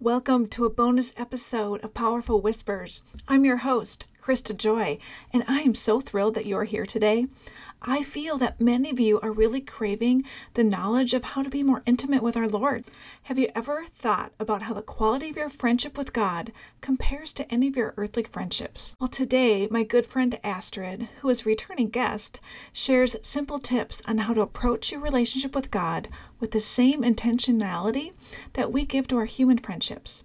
Welcome to a bonus episode of Powerful Whispers. I'm your host, Christa Joy, and I am so thrilled that you're here today. I feel that many of you are really craving the knowledge of how to be more intimate with our Lord. Have you ever thought about how the quality of your friendship with God compares to any of your earthly friendships? Well, today, my good friend Astrid, who is returning guest, shares simple tips on how to approach your relationship with God with the same intentionality that we give to our human friendships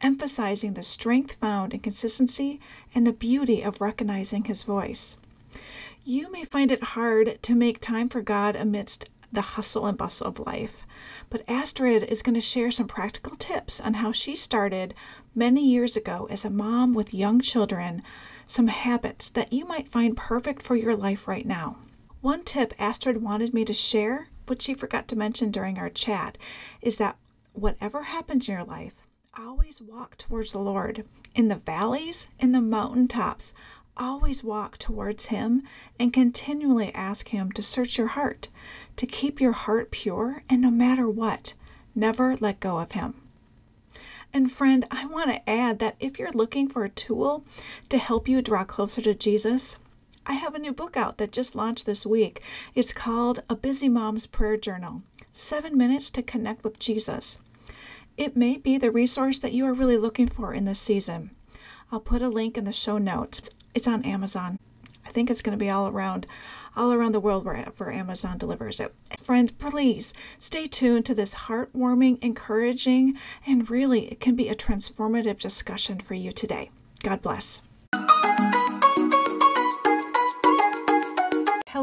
emphasizing the strength found in consistency and the beauty of recognizing His voice. You may find it hard to make time for God amidst the hustle and bustle of life, but Astrid is going to share some practical tips on how she started many years ago as a mom with young children, some habits that you might find perfect for your life right now. One tip Astrid wanted me to share, which she forgot to mention during our chat, is that whatever happens in your life, always walk towards the Lord. In the valleys, in the mountaintops, always walk towards Him and continually ask Him to search your heart, to keep your heart pure, and no matter what, never let go of Him. And friend, I want to add that if you're looking for a tool to help you draw closer to Jesus, I have a new book out that just launched this week. It's called A Busy Mom's Prayer Journal Seven Minutes to Connect with Jesus. It may be the resource that you are really looking for in this season. I'll put a link in the show notes. It's on Amazon. I think it's going to be all around all around the world wherever Amazon delivers it. Friend, please stay tuned to this heartwarming, encouraging, and really it can be a transformative discussion for you today. God bless.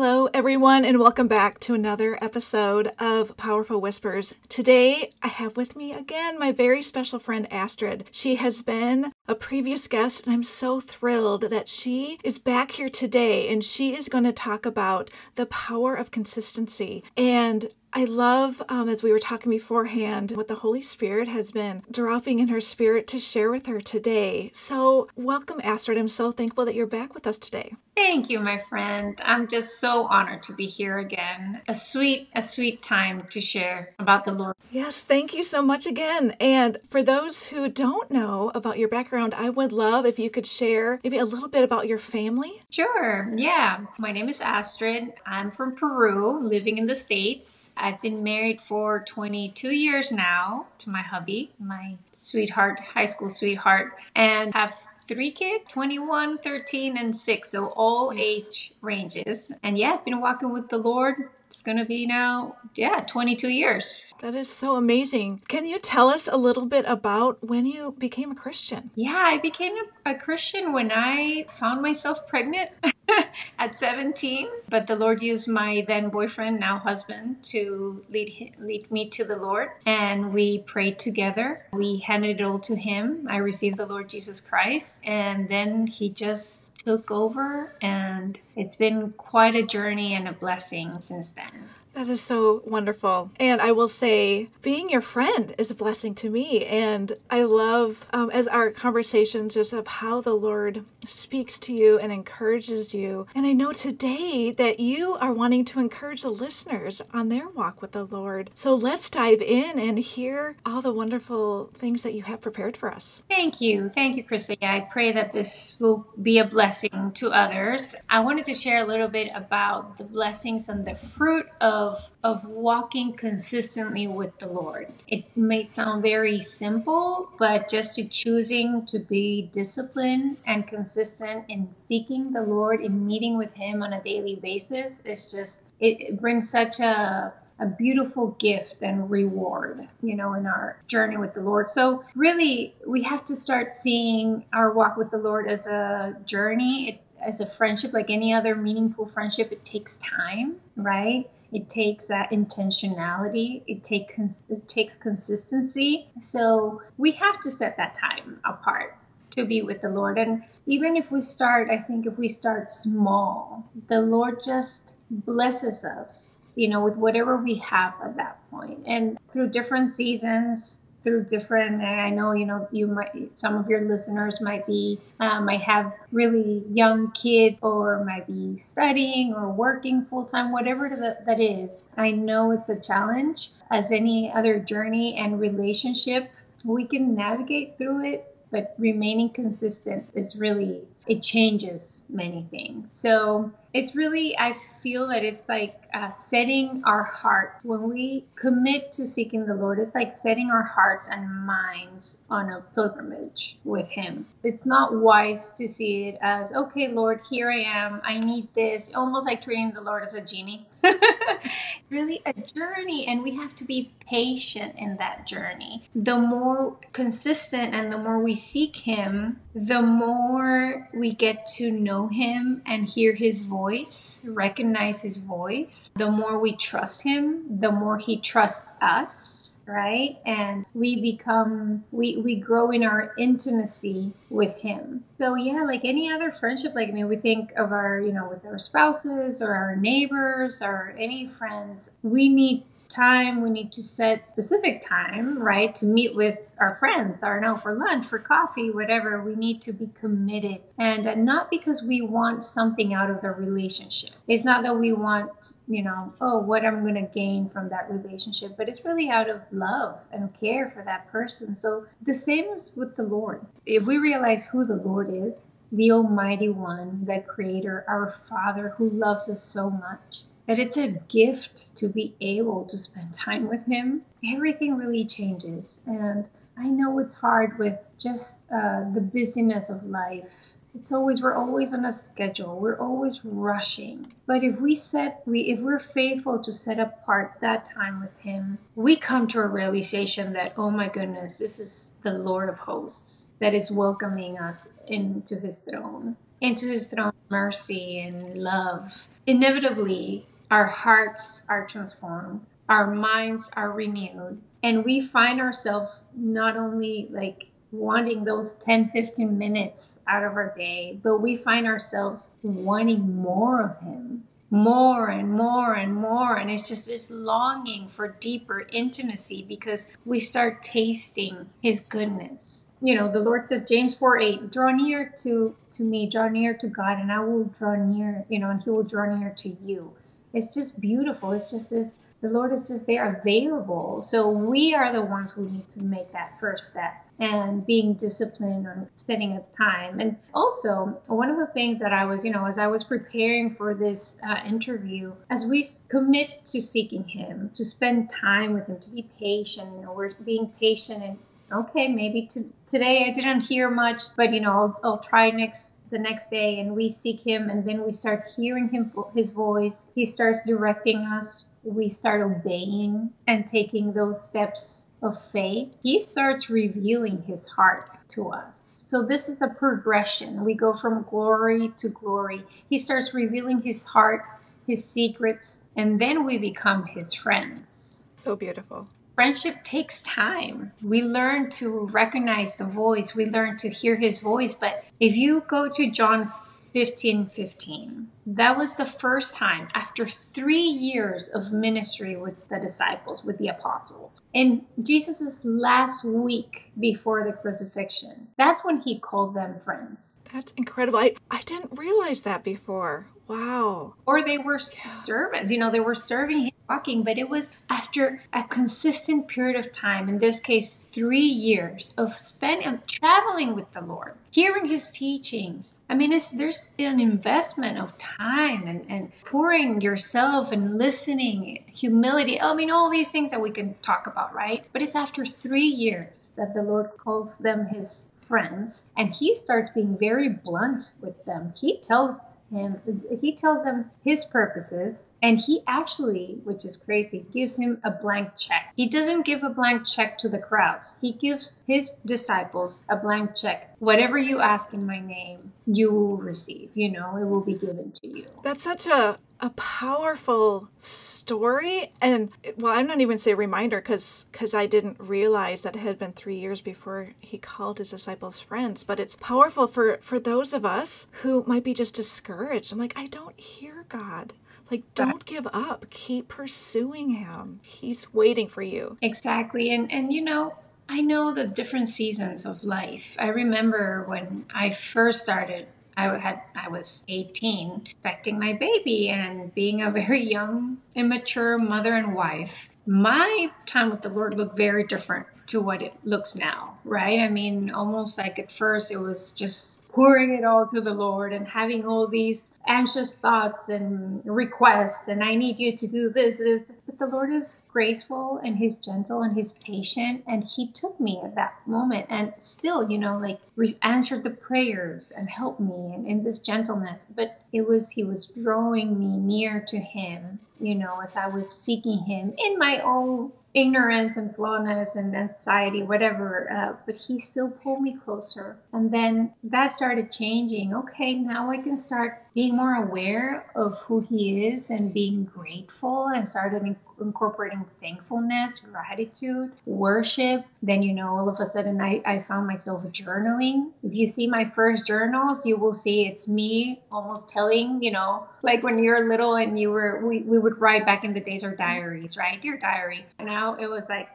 Hello, everyone, and welcome back to another episode of Powerful Whispers. Today, I have with me again my very special friend Astrid. She has been a previous guest, and I'm so thrilled that she is back here today and she is going to talk about the power of consistency. And I love, um, as we were talking beforehand, what the Holy Spirit has been dropping in her spirit to share with her today. So, welcome, Astrid. I'm so thankful that you're back with us today. Thank you, my friend. I'm just so honored to be here again. A sweet, a sweet time to share about the Lord. Yes, thank you so much again. And for those who don't know about your background, I would love if you could share maybe a little bit about your family. Sure. Yeah. My name is Astrid. I'm from Peru, living in the States. I've been married for 22 years now to my hubby, my sweetheart, high school sweetheart, and have three kids 21 13 and 6 so all age ranges. And yeah i've been walking with the lord it's going to be now, yeah, 22 years. That is so amazing. Can you tell us a little bit about when you became a Christian? Yeah, I became a, Christian when I found myself pregnant at 17. But the Lord used my then boyfriend, now husband, to lead lead me to the Lord, and we prayed together. We handed it all to Him. I received the Lord Jesus Christ, and then He just took over, and it's been quite a journey and a blessing since then. That is so wonderful. And I will say, being your friend is a blessing to me. And I love, um, as our conversations just of how the Lord speaks to you and encourages you. And I know today that you are wanting to encourage the listeners on their walk with the Lord. So let's dive in and hear all the wonderful things that you have prepared for us. Thank you. Thank you, Christa. I pray that this will be a blessing to others. I wanted to share a little bit about the blessings and the fruit of of of walking consistently with the Lord. It may sound very simple, but just to choosing to be disciplined and consistent in seeking the Lord in meeting with him on a daily basis is just it, it brings such a a beautiful gift and reward, you know, in our journey with the Lord. So, really, we have to start seeing our walk with the Lord as a journey. It, as a friendship, like any other meaningful friendship, it takes time, right? It takes that intentionality. It take it takes consistency. So we have to set that time apart to be with the Lord. And even if we start, I think if we start small, the Lord just blesses us, you know, with whatever we have at that point. And through different seasons, through different i know you know you might some of your listeners might be uh, might have really young kids or might be studying or working full-time whatever that, that is. I know it's a challenge as any other journey and relationship we can navigate through it, but remaining consistent is really it changes many things. So it's really, I feel that it's like uh, setting our heart when we commit to seeking the Lord. It's like setting our hearts and minds on a pilgrimage with Him. It's not wise to see it as, okay, Lord, here I am. I need this. Almost like treating the Lord as a genie. really a journey, and we have to be patient in that journey. The more consistent and the more we seek Him, the more we get to know Him and hear His voice, recognize His voice, the more we trust Him, the more He trusts us right? And we become we we grow in our intimacy with him. So yeah like any other friendship like i mean we think of our you know with our spouses or our neighbors or any friends we need time we need to set specific time right to meet with our friends or no for lunch for coffee whatever. We need to be committed. And uh, not because we want something out of the relationship. It's not that we want you know oh what i'm going to gain from that relationship but it's really out of love and care for that person. So the same is with the lord. If we realize who the lord is the almighty one the creator our father who loves us so much that it's a gift to be able to spend time with him, everything really changes. And I know it's hard with just uh, the busyness of life. It's always we're always on a schedule. We're always rushing. But if we set we if we're faithful to set apart that time with him, we come to a realization that oh my goodness, this is the Lord of hosts that is welcoming us into his throne, into his throne mercy and love. Inevitably, our hearts are transformed, our minds are renewed, and we find ourselves not only like wanting those 10 15 minutes out of our day, but we find ourselves wanting more of Him. More and more and more. And it's just this longing for deeper intimacy because we start tasting His goodness you know the lord says james 4 8 draw near to to me draw near to god and i will draw near you know and he will draw near to you it's just beautiful. It's just this, the Lord is just there available. So we are the ones who need to make that first step and being disciplined or setting a time. And also, one of the things that I was, you know, as I was preparing for this uh, interview, as we commit to seeking Him, to spend time with Him, to be patient, you know, we're being patient and okay, maybe to, today I didn't hear much, but you know, I'll, I'll, try next the next day, and we seek Him, and then we start hearing Him, His voice. He starts directing us. We start obeying and taking those steps of faith. He starts revealing His heart to us. So this is a progression. We go from glory to glory. He starts revealing His heart, His secrets, and then we become His friends. So beautiful friendship takes time. We learn to recognize the voice, we learn to hear his voice. But if you go to John 15 15, that was the first time after three years of ministry with the disciples, with the apostles, in Jesus' last week before the crucifixion, that's when he called them friends. That's incredible. I, I didn't realize that before. Wow. Or they were yeah. servants, you know, they were serving him walking, but it was after a consistent period of time, in this case, three years of spending traveling with the Lord, hearing his teachings. I mean, there's an investment of time and, and pouring yourself and listening, humility. I mean, all these things that we can talk about, right? But it's after three years that the Lord calls them his friends and he starts being very blunt with them. He tells him he tells them his purposes and he actually which is crazy gives him a blank check. He doesn't give a blank check to the crowds. He gives his disciples a blank check. Whatever you ask in my name you will receive. You know it will be given to you. That's such a a powerful story and well i'm not even say reminder because because i didn't realize that it had been three years before he called his disciples friends but it's powerful for for those of us who might be just discouraged. I'm like i don't hear god. Like don't give up. Keep pursuing him. He's waiting for you. Exactly and and you know I know the different seasons of life. I remember when I first started I had I was 18, expecting my baby and being a very young, immature mother and wife. My time with the Lord looked very different to what it looks now, right? I mean, almost like at first it was just pouring it all to the Lord and having all these anxious thoughts and requests and I need you to do this. But the Lord is graceful and He's gentle and He's patient. And He took me at that moment and still, you know, like re- answered the prayers and helped me in, in this gentleness. But it was, He was drawing me near to Him, you know, as I was seeking Him in my own ignorance and flawness and anxiety, whatever. Uh, but he still pulled me closer. And then that started changing. Okay, now I can start being more aware of who he is and being grateful and started in- incorporating thankfulness, gratitude, worship. Then, you know, all of a sudden I, I found myself journaling. If you see my first journals, you will see it's me almost telling, you know, like when you're little and you were, we, we would write back in the days our diaries, right? Dear diary. And now it was like,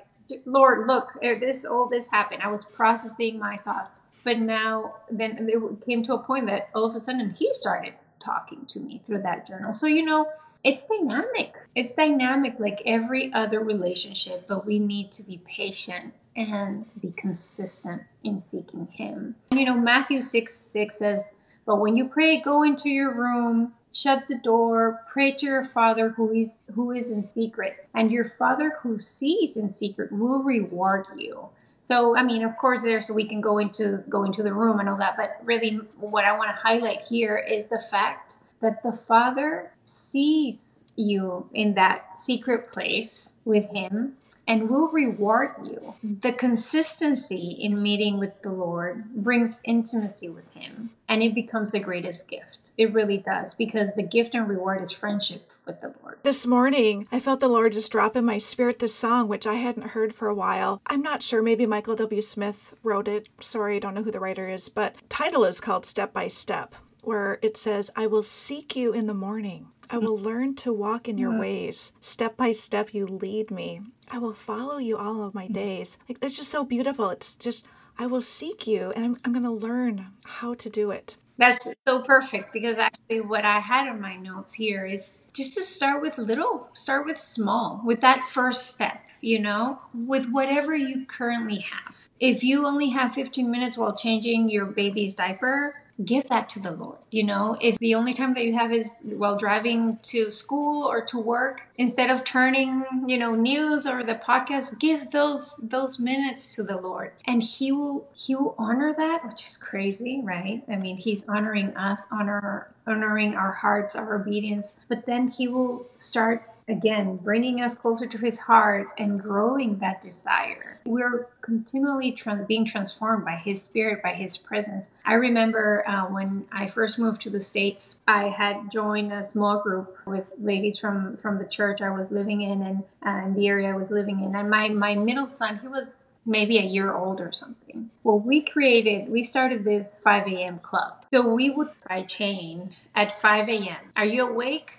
Lord, look, eh, this, all this happened. I was processing my thoughts. But now, then it came to a point that all of a sudden he started talking to me through that journal. So, you know, it's dynamic. It's dynamic like every other relationship, but we need to be patient and be consistent in seeking Him. And, you know, Matthew 6 6 says, But when you pray, go into your room. Shut the door, pray to your father who is who is in secret, and your father who sees in secret will reward you. So, I mean, of course, there, so we can go into go into the room and all that. But really, what I want to highlight here is the fact that the Father sees you in that secret place with Him and will reward you. The consistency in meeting with the Lord brings intimacy with Him, and it becomes the greatest gift. It really does, because the gift and reward is friendship with the Lord. This morning, I felt the Lord just drop in my spirit this song, which I hadn't heard for a while. I'm not sure, maybe Michael W. Smith wrote it. Sorry, I don't know who the writer is, but title is called Step by Step, where it says, I will seek you in the morning. I will learn to walk in your mm. ways. Step by step, you lead me. I will follow you all of my mm. days. Like, that's just so beautiful. It's just, I will seek you and I'm, I'm going to learn how to do it. That's so perfect because actually, what I had on my notes here is just to start with little, start with small, with that first step you know, with whatever you currently have. If you only have 15 minutes while changing your baby's diaper, give that to the Lord. You know, if the only time that you have is while driving to school or to work, instead of turning, you know, news or the podcast, give those those minutes to the Lord. And he will he will honor that, which is crazy, right? I mean, he's honoring us, honor honoring our hearts, our obedience, but then he will start again bringing us closer to his heart and growing that desire we're continually tra- being transformed by his spirit by his presence i remember uh, when i first moved to the states i had joined a small group with ladies from from the church i was living in and uh, the area i was living in and my my middle son he was maybe a year old or something. Well, we created, we started this 5 a.m. club. So we would by chain at 5 a.m. Are you awake?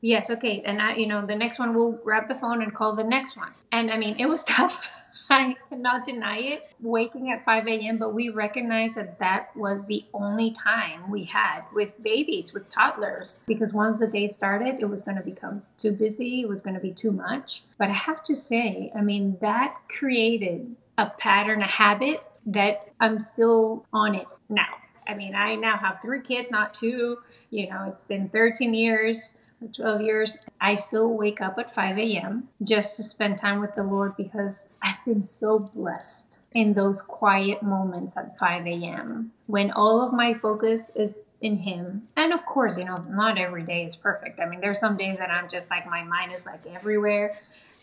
Yes, okay. And I, you know, the next one we'll grab the phone and call the next one. And I mean, it was tough. I cannot deny it, waking at 5 a.m., but we recognized that that was the only time we had with babies, with toddlers, because once the day started, it was going to become too busy, it was going to be too much. But I have to say, I mean, that created a pattern, a habit that I'm still on it now. I mean, I now have three kids, not two. You know, it's been 13 years 12 years, I still wake up at 5 a.m. just to spend time with the Lord because I've been so blessed in those quiet moments at 5 a.m. when all of my focus is in Him. And of course, you know, not every day is perfect. I mean, there's some days that I'm just like, my mind is like everywhere.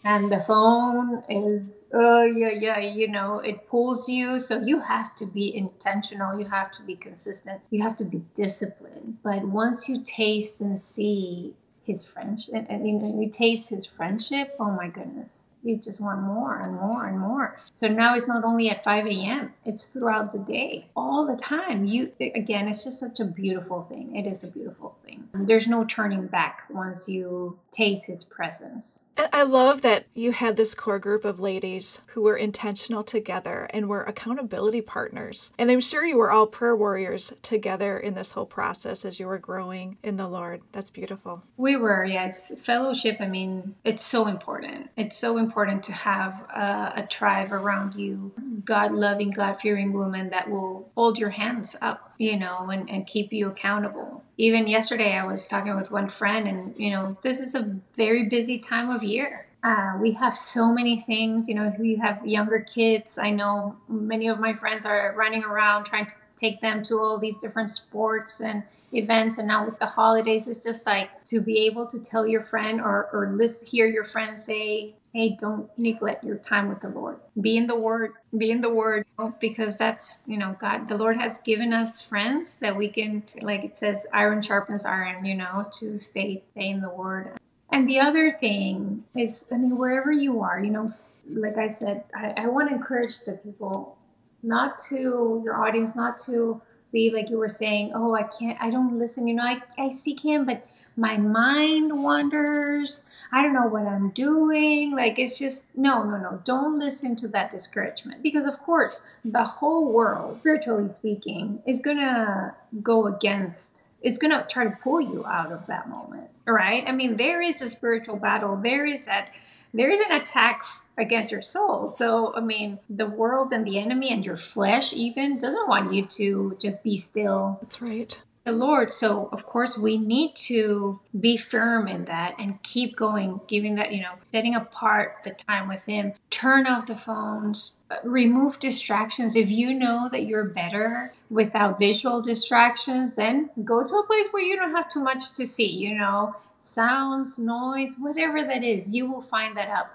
And the phone is, oh, yeah, yeah, you know, it pulls you. So you have to be intentional. You have to be consistent. You have to be disciplined. But once you taste and see his friendship and, and, you know you taste his friendship. Oh my goodness you just want more and more and more so now it's not only at 5 a.m it's throughout the day all the time you again it's just such a beautiful thing it is a beautiful thing there's no turning back once you taste his presence. And I love that you had this core group of ladies who were intentional together and were accountability partners. And I'm sure you were all prayer warriors together in this whole process as you were growing in the Lord. That's beautiful. We were, yes. Fellowship, I mean, it's so important. It's so important to have a, a tribe around you, God loving, God fearing women that will hold your hands up, you know, and, and keep you accountable. Even yesterday, I was talking with one friend, and, you know, this is a very busy time of year. Uh, we have so many things, you know, you have younger kids, I know many of my friends are running around trying to take them to all these different sports and events and now with the holidays it's just like to be able to tell your friend or or listen hear your friend say hey don't neglect your time with the lord. Be in the word be in the word because that's you know god the lord has given us friends that we can like it says iron sharpens iron you know to stay stay in the word. And the other thing is i mean wherever you are you know like i said i, I want to encourage the people not to your audience not to be like you were saying, oh, I can't, I don't listen. You know, I, I seek him, but my mind wanders. I don't know what I'm doing. Like, it's just, no, no, no. Don't listen to that discouragement. Because, of course, the whole world, spiritually speaking, is going to go against, it's going to try to pull you out of that moment. Right? I mean, there is a spiritual battle. There is that, there is an attack against your soul. So, I mean, the world and the enemy and your flesh even doesn't want you to just be still. That's right. The Lord. So, of course, we need to be firm in that and keep going, giving that, you know, setting apart the time with Him. Turn off the phones, remove distractions. If you know that you're better without visual distractions, then go to a place where you don't have too much to see, you know, sounds, noise, whatever that is, you will find that out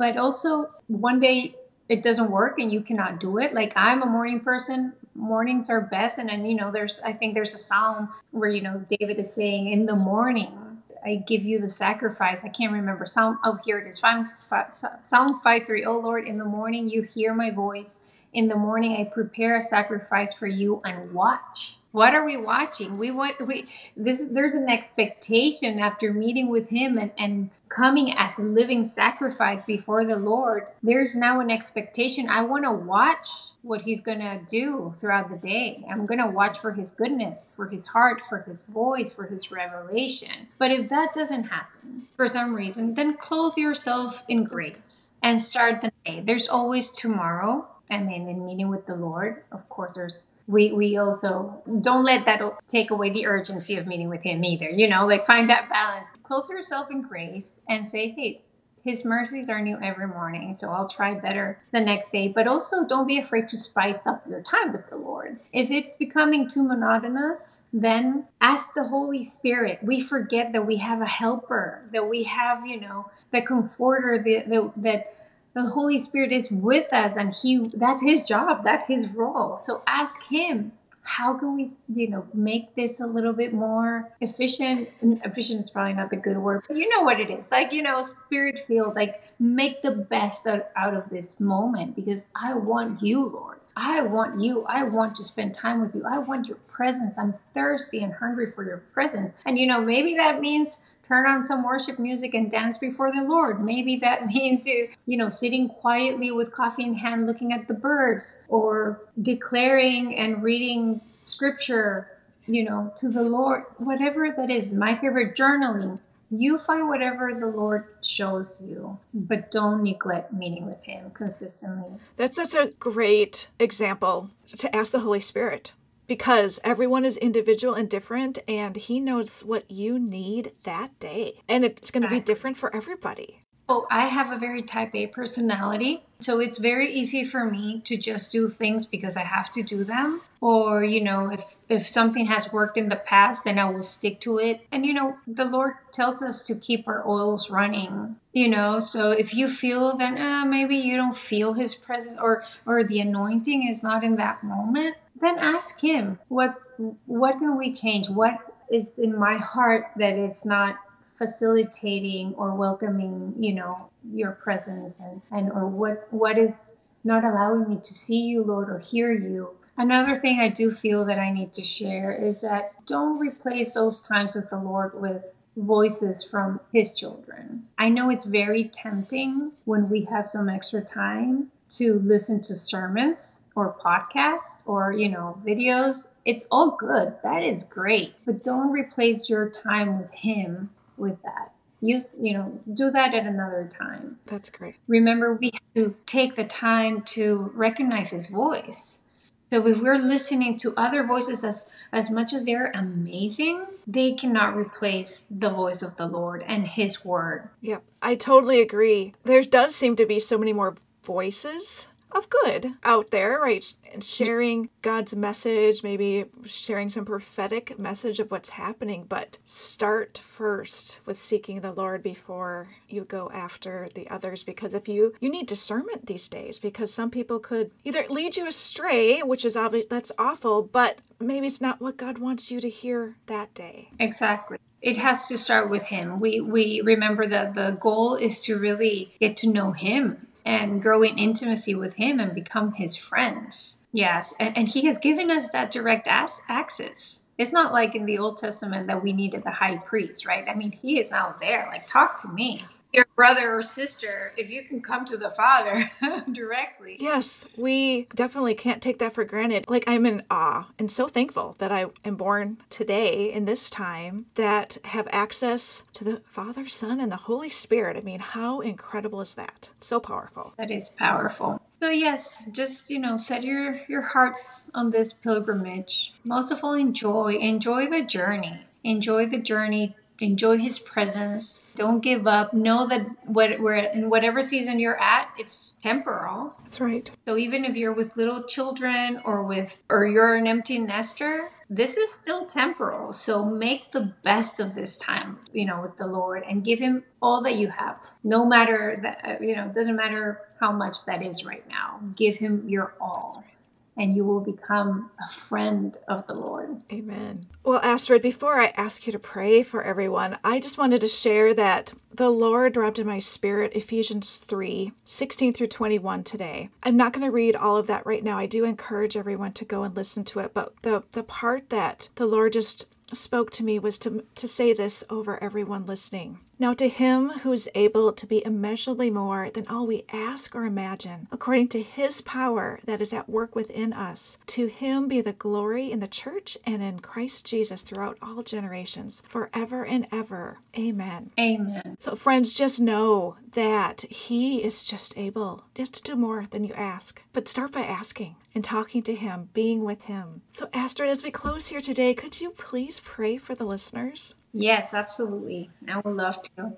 but also one day it doesn't work and you cannot do it like i'm a morning person mornings are best and then you know there's i think there's a psalm where you know david is saying in the morning I give you the sacrifice. I can't remember. Psalm, oh, here it is. Psalm, Psalm 5 3. Oh Lord, in the morning you hear my voice. In the morning I prepare a sacrifice for you and watch. What are we watching? We want we this there's an expectation after meeting with him and, and coming as a living sacrifice before the Lord. There's now an expectation. I want to watch what he's going to do throughout the day. I'm going to watch for his goodness, for his heart, for his voice, for his revelation. But if that doesn't happen for some reason, then clothe yourself in grace and start the day. There's always tomorrow. I mean, in meeting with the Lord, of course, there's we we also don't let that take away the urgency of meeting with him either you know like find that balance. Clothe yourself in grace and say hey his mercies are new every morning so i'll try better the next day. But also don't be afraid to spice up your time with the lord. If it's becoming too monotonous then ask the holy spirit. We forget that we have a helper that we have you know the comforter the, the that the Holy Spirit is with us and he that's his job, that's his role. So ask him, how can we, you know, make this a little bit more efficient? Efficient is probably not the good word, but you know what it is. Like, you know, spirit filled, like make the best out of this moment because I want you, Lord. I want you. I want to spend time with you. I want your presence. I'm thirsty and hungry for your presence. And you know, maybe that means turn on some worship music and dance before the Lord. Maybe that means you, you know, sitting quietly with coffee in hand looking at the birds or declaring and reading scripture, you know, to the Lord, whatever that is. My favorite journaling. You find whatever the Lord shows you, but don't neglect meeting with Him consistently. That's such a great example to ask the Holy Spirit because everyone is individual and different and he knows what you need that day. And it's going to be different for everybody. Well i have a very type a personality. So it's very easy for me to just do things because i have to do them. Or you know if if something has worked in the past then i will stick to it. And you know the lord tells us to keep our oils running you know? So if you feel then uh, maybe you don't feel his presence or or the anointing is not in that moment then ask him what's what can we change what is in my heart that is not facilitating or welcoming you know your presence and and or what what is not allowing me to see you lord or hear you Another thing I do feel that I need to share is that don't replace those times with the Lord with voices from His children. I know it's very tempting when we have some extra time to listen to sermons or podcasts or, you know, videos. It's all good. That is great. But don't replace your time with Him with that use you know do that at another time that's great remember we have to take the time to recognize his voice so if we're listening to other voices as as much as they're amazing they cannot replace the voice of the lord and his word yep i totally agree there does seem to be so many more voices of good out there, right? Sharing God's message, maybe sharing some prophetic message of what's happening, but start first with seeking the Lord before you go after the others because if you you need discernment these days because some people could either lead you astray, which is obvious that's awful, but maybe it's not what God wants you to hear that day. Exactly it has to start with him. We we remember that the goal is to really get to know him and grow in intimacy with Him and become His friends. Yes, and, and He has given us that direct as- access. It's not like in the Old Testament that we needed the high priest, right? I mean, He is now there. Like, talk to me your brother or sister if you can come to the father directly. Yes we definitely can't take that for granted. Like i'm in awe and so thankful that i am born today in this time that have access to the father son and the holy spirit. I mean how incredible is that? So powerful. That is powerful. So yes, just you know, set your your hearts on this pilgrimage. Most of all, enjoy enjoy the journey. Enjoy the journey enjoy his presence. Don't give up. Know that what we're in whatever season you're at it's temporal. That's right. So even if you're with little children or with or you're an empty nester this is still temporal. So make the best of this time you know with the lord and give him all that you have. No matter that uh, you know it doesn't matter how much that is right now. Give him your all and you will become a friend of the Lord. Amen. Well, Astrid, before I ask you to pray for everyone, I just wanted to share that the Lord dropped in my spirit Ephesians 3 16 through 21 today. I'm not going to read all of that right now. I do encourage everyone to go and listen to it, but the, the part that the Lord just spoke to me was to, to say this over everyone listening. Now, to him who is able to be immeasurably more than all we ask or imagine, according to his power that is at work within us, to him be the glory in the church and in Christ Jesus throughout all generations, forever and ever. Amen. Amen. So, friends, just know that he is just able just to do more than you ask. But start by asking and talking to him, being with him. So, Astrid, as we close here today, could you please pray for the listeners? Yes, absolutely. I would love to.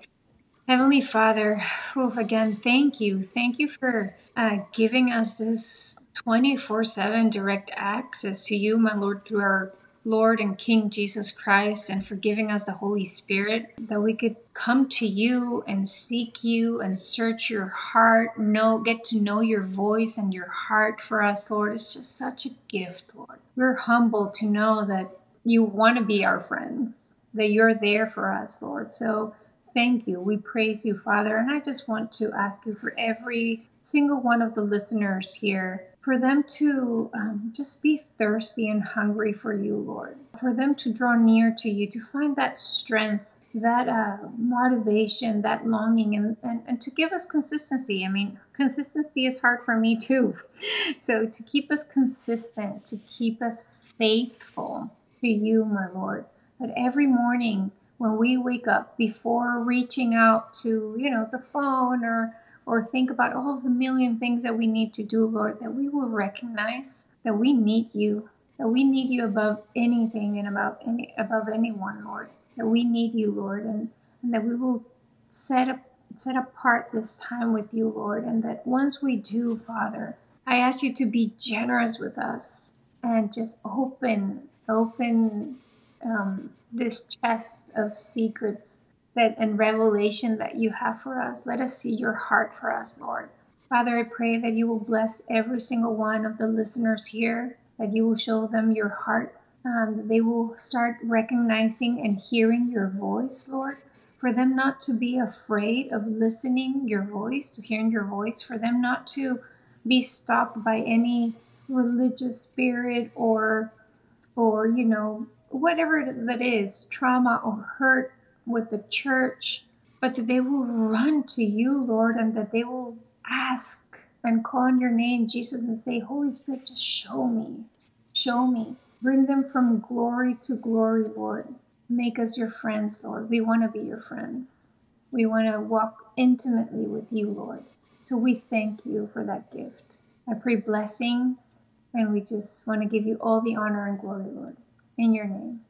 Heavenly Father, oh, again, thank you. Thank you for uh, giving us this 24 7 direct access to you, my Lord, through our Lord and King Jesus Christ, and for giving us the Holy Spirit, that we could come to you and seek you and search your heart, know, get to know your voice and your heart for us, Lord. It's just such a gift, Lord. We're humbled to know that you want to be our friends that you're there for us, Lord. So thank you. We praise you, Father. And I just want to ask you for every single one of the listeners here, for them to um, just be thirsty and hungry for you, Lord, for them to draw near to you, to find that strength. That uh, motivation, that longing, and, and, and to give us consistency. I mean, consistency is hard for me too. So, to keep us consistent, to keep us faithful to you, my Lord, that every morning when we wake up before reaching out to you know the phone or or think about all the million things that we need to do lord that we will recognize that we need you that we need you above anything and about any above anyone lord. That we need you lord and, and that we will set up set apart this time with you lord and that once we do father i ask you to be generous with us and just open open um, this chest of secrets that and revelation that you have for us. Let us see your heart for us, Lord. Father, I pray that you will bless every single one of the listeners here, that you will show them your heart, um, they will start recognizing and hearing your voice, Lord. For them not to be afraid of listening your voice, to hearing your voice, for them not to be stopped by any religious spirit or or you know whatever that is trauma or hurt with the church but that they will run to you lord and that they will ask and call on your name jesus and say holy spirit just show me. Show me. Bring them from glory to glory lord. Make us your friends lord. We want to be your friends. We want to walk intimately with you lord. So we thank you for that gift. I pray blessings, and we just want to give you all the honor and glory, Lord. In your name.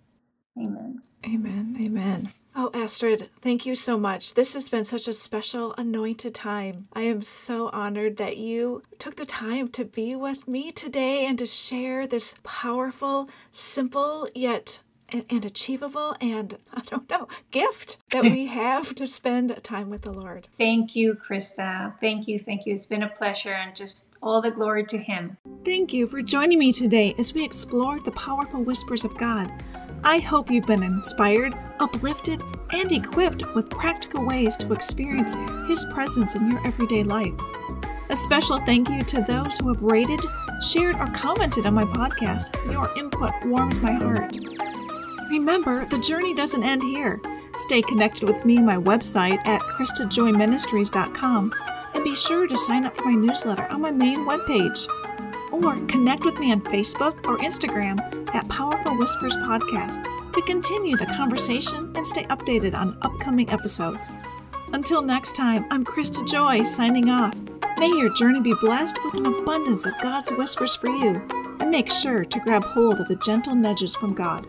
Amen. Amen. Amen. Oh, Astrid, thank you so much. This has been such a special, anointed time. I am so honored that you took the time to be with me today and to share this powerful, simple, yet and achievable and I don't know gift that we have to spend time with the Lord. Thank you, Christa. Thank you, thank you. It's been a pleasure and just all the glory to Him. Thank you for joining me today as we explored the powerful whispers of God. I hope you've been inspired, uplifted, and equipped with practical ways to experience His presence in your everyday life. A special thank you to those who have rated, shared, or commented on my podcast. Your input warms my heart. Remember, the journey doesn't end here. Stay connected with me on my website at ChristaJoyMinistries.com and be sure to sign up for my newsletter on my main webpage. Or connect with me on Facebook or Instagram at Powerful Whispers Podcast to continue the conversation and stay updated on upcoming episodes. Until next time, I'm Christa Joy signing off. May your journey be blessed with an abundance of God's whispers for you, and make sure to grab hold of the gentle nudges from God.